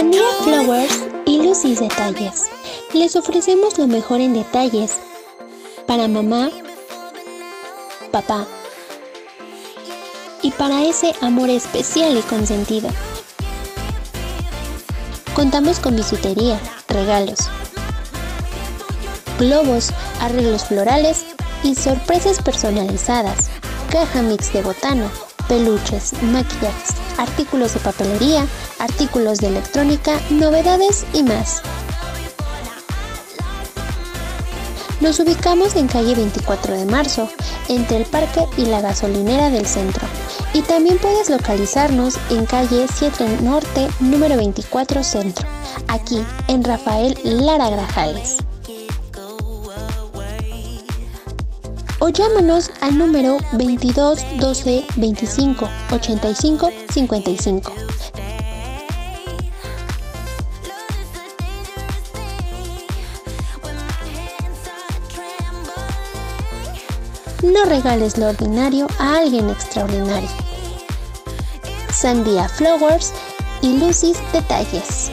Flowers y Lucy's Detalles. Les ofrecemos lo mejor en detalles para mamá, papá y para ese amor especial y consentido. Contamos con bisutería, regalos, globos, arreglos florales y sorpresas personalizadas, caja mix de botano, peluches, maquillajes, artículos de papelería, artículos de electrónica, novedades y más. Nos ubicamos en calle 24 de marzo, entre el parque y la gasolinera del centro. Y también puedes localizarnos en calle 7 Norte, número 24 Centro, aquí en Rafael Lara Grajales. O llámanos al número 22 12 25 85 55. No regales lo ordinario a alguien extraordinario. Sandia Flowers y Lucy's Detalles.